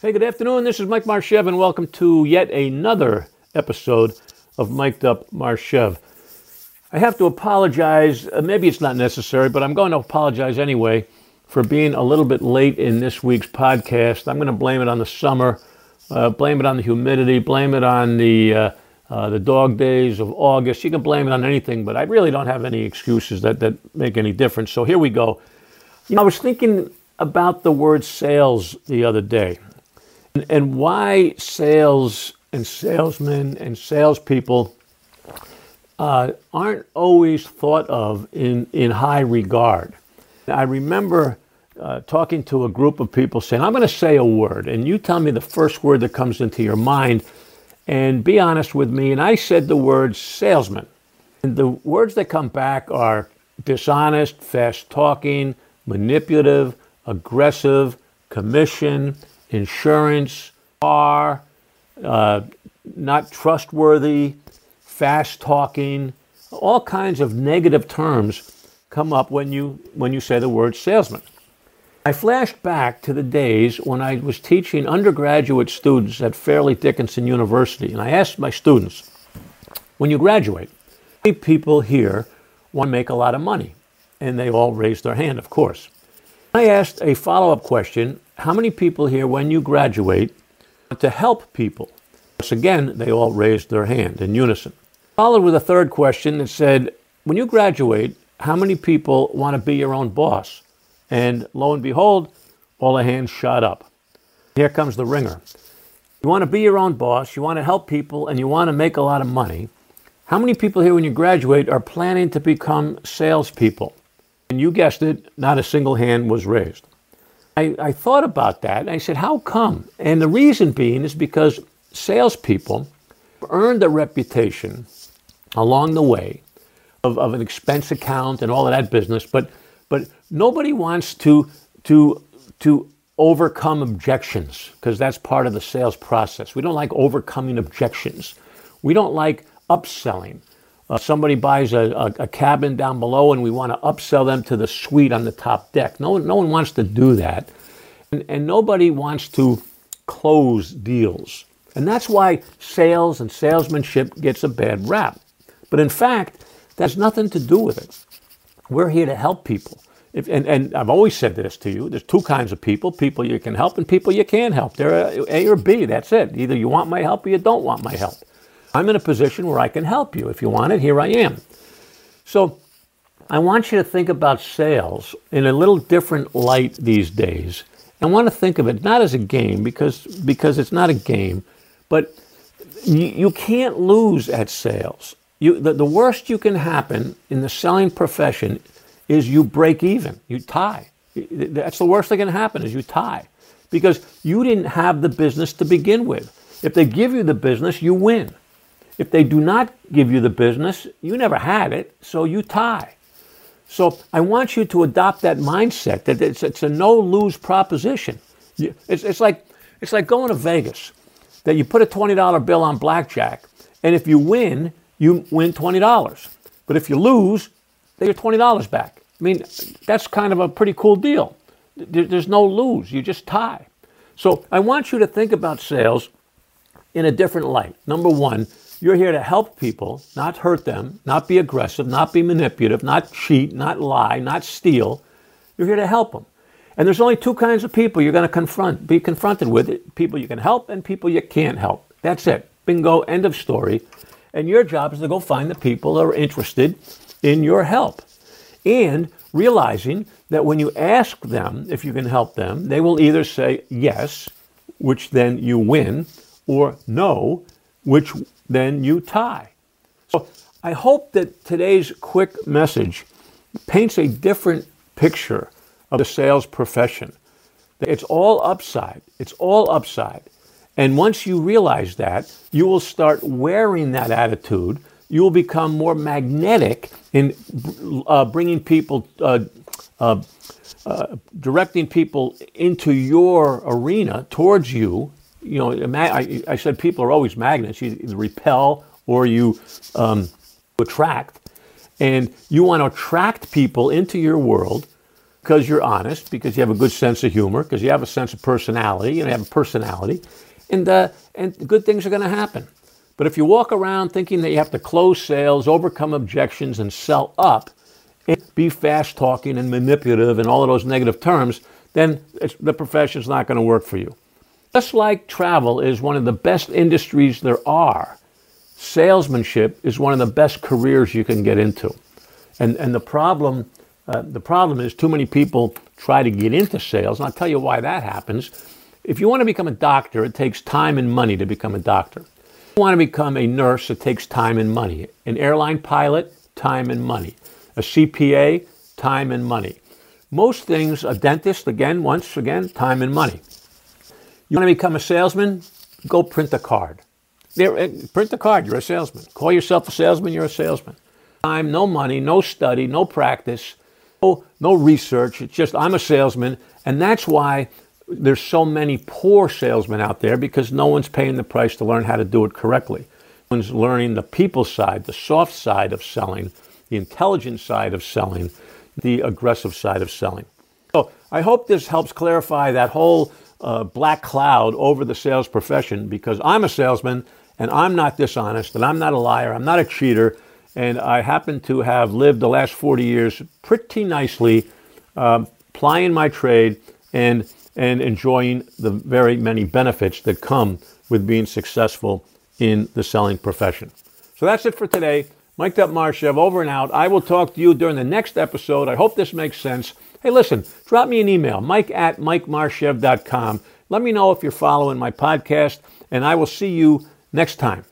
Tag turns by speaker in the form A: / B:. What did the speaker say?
A: Hey, good afternoon. This is Mike Marchev, and welcome to yet another episode of Mic'd Up Marchev. I have to apologize. Uh, maybe it's not necessary, but I'm going to apologize anyway for being a little bit late in this week's podcast. I'm going to blame it on the summer, uh, blame it on the humidity, blame it on the uh, uh, the dog days of August. You can blame it on anything, but I really don't have any excuses that that make any difference. So here we go. You know, I was thinking about the word sales the other day and why sales and salesmen and salespeople uh, aren't always thought of in, in high regard. I remember uh, talking to a group of people saying, I'm going to say a word, and you tell me the first word that comes into your mind, and be honest with me. And I said the word salesman. And the words that come back are dishonest, fast talking, manipulative, aggressive, commission, insurance, car, uh, not trustworthy, fast talking, all kinds of negative terms come up when you when you say the word salesman. I flashed back to the days when I was teaching undergraduate students at Fairleigh Dickinson University, and I asked my students, when you graduate, many people here want to make a lot of money? And they all raised their hand, of course. I asked a follow up question how many people here, when you graduate, want to help people? Once again, they all raised their hand in unison. Followed with a third question that said, when you graduate, how many people want to be your own boss? And lo and behold, all the hands shot up. Here comes the ringer. You want to be your own boss, you want to help people, and you want to make a lot of money. How many people here, when you graduate, are planning to become salespeople? And you guessed it, not a single hand was raised. I, I thought about that and I said, how come? And the reason being is because salespeople earned a reputation along the way of, of an expense account and all of that business, but but nobody wants to to to overcome objections because that's part of the sales process. We don't like overcoming objections. We don't like upselling. Uh, somebody buys a, a, a, cabin down below and we want to upsell them to the suite on the top deck. No, no one wants to do that. And, and nobody wants to close deals. And that's why sales and salesmanship gets a bad rap. But in fact, that has nothing to do with it. We're here to help people. If, and, and, I've always said this to you there's two kinds of people people you can help and people you can't help. They're A or B, that's it. Either you want my help or you don't want my help. I'm in a position where I can help you. If you want it, here I am. So I want you to think about sales in a little different light these days. I want to think of it not as a game because, because it's not a game, but you, can't lose at sales. You, the, the worst you can happen in the selling profession is you break even, you tie. That's the worst that can happen is you tie because you didn't have the business to begin with. If they give you the business, you win. If they do not give you the business, you never had it, so you tie. So I want you to adopt that mindset that it's, it's a no lose proposition. It's, it's, like, it's like going to Vegas, that you put a $20 bill on blackjack, and if you win, you win $20. But if you lose, they get $20 back. I mean, that's kind of a pretty cool deal. There's no lose, you just tie. So I want you to think about sales in a different light. Number one, you're here to help people, not hurt them, not be aggressive, not be manipulative, not cheat, not lie, not steal. You're here to help them. And there's only two kinds of people you're going to confront, be confronted with people you can help and people you can't help. That's it. Bingo, end of story. And your job is to go find the people that are interested in your help. And realizing that when you ask them if you can help them, they will either say yes, which then you win, or no, which then you tie. So I hope that today's quick message paints a different picture of the sales profession. It's all upside. It's all upside. And once you realize that, you will start wearing that attitude. You will become more magnetic in uh, bringing people, uh, uh, uh directing people into your arena towards you you know, I, said people are always magnets. You repel or you um, attract. And you want to attract people into your world because you're honest, because you have a good sense of humor, because you have a sense of personality, you have a personality, and, uh, and good things are going to happen. But if you walk around thinking that you have to close sales, overcome objections, and sell up, and be fast talking and manipulative and all of those negative terms, then the profession's not going to work for you. Just like travel is one of the best industries there are, salesmanship is one of the best careers you can get into. And, and the problem uh, the problem is too many people try to get into sales, and I'll tell you why that happens. If you want to become a doctor, it takes time and money to become a doctor. If you want to become a nurse, it takes time and money. An airline pilot, time and money. A CPA, time and money. Most things, a dentist, again, once again, time and money. You want to become a salesman? Go print a card. There, eh, print the card, you're a salesman. Call yourself a salesman, you're a salesman. Time, no money, no study, no practice no, no research. It's just I'm a salesman. And that's why there's so many poor salesmen out there because no one's paying the price to learn how to do it correctly. No one's learning the people side, the soft side of selling, the intelligent side of selling, the aggressive side of selling. So I hope this helps clarify that whole uh, black cloud over the sales profession because I'm a salesman and I'm not dishonest and I'm not a liar, I'm not a cheater and I happen to have lived the last 40 years pretty nicely, uh, plying my trade and, and enjoying the very many benefits that come with being successful in the selling profession. So that's it for today. Mike Marchev over and out. I will talk to you during the next episode. I hope this makes sense. Hey, listen, drop me an email, mike at mikemarchev.com. Let me know if you're following my podcast, and I will see you next time.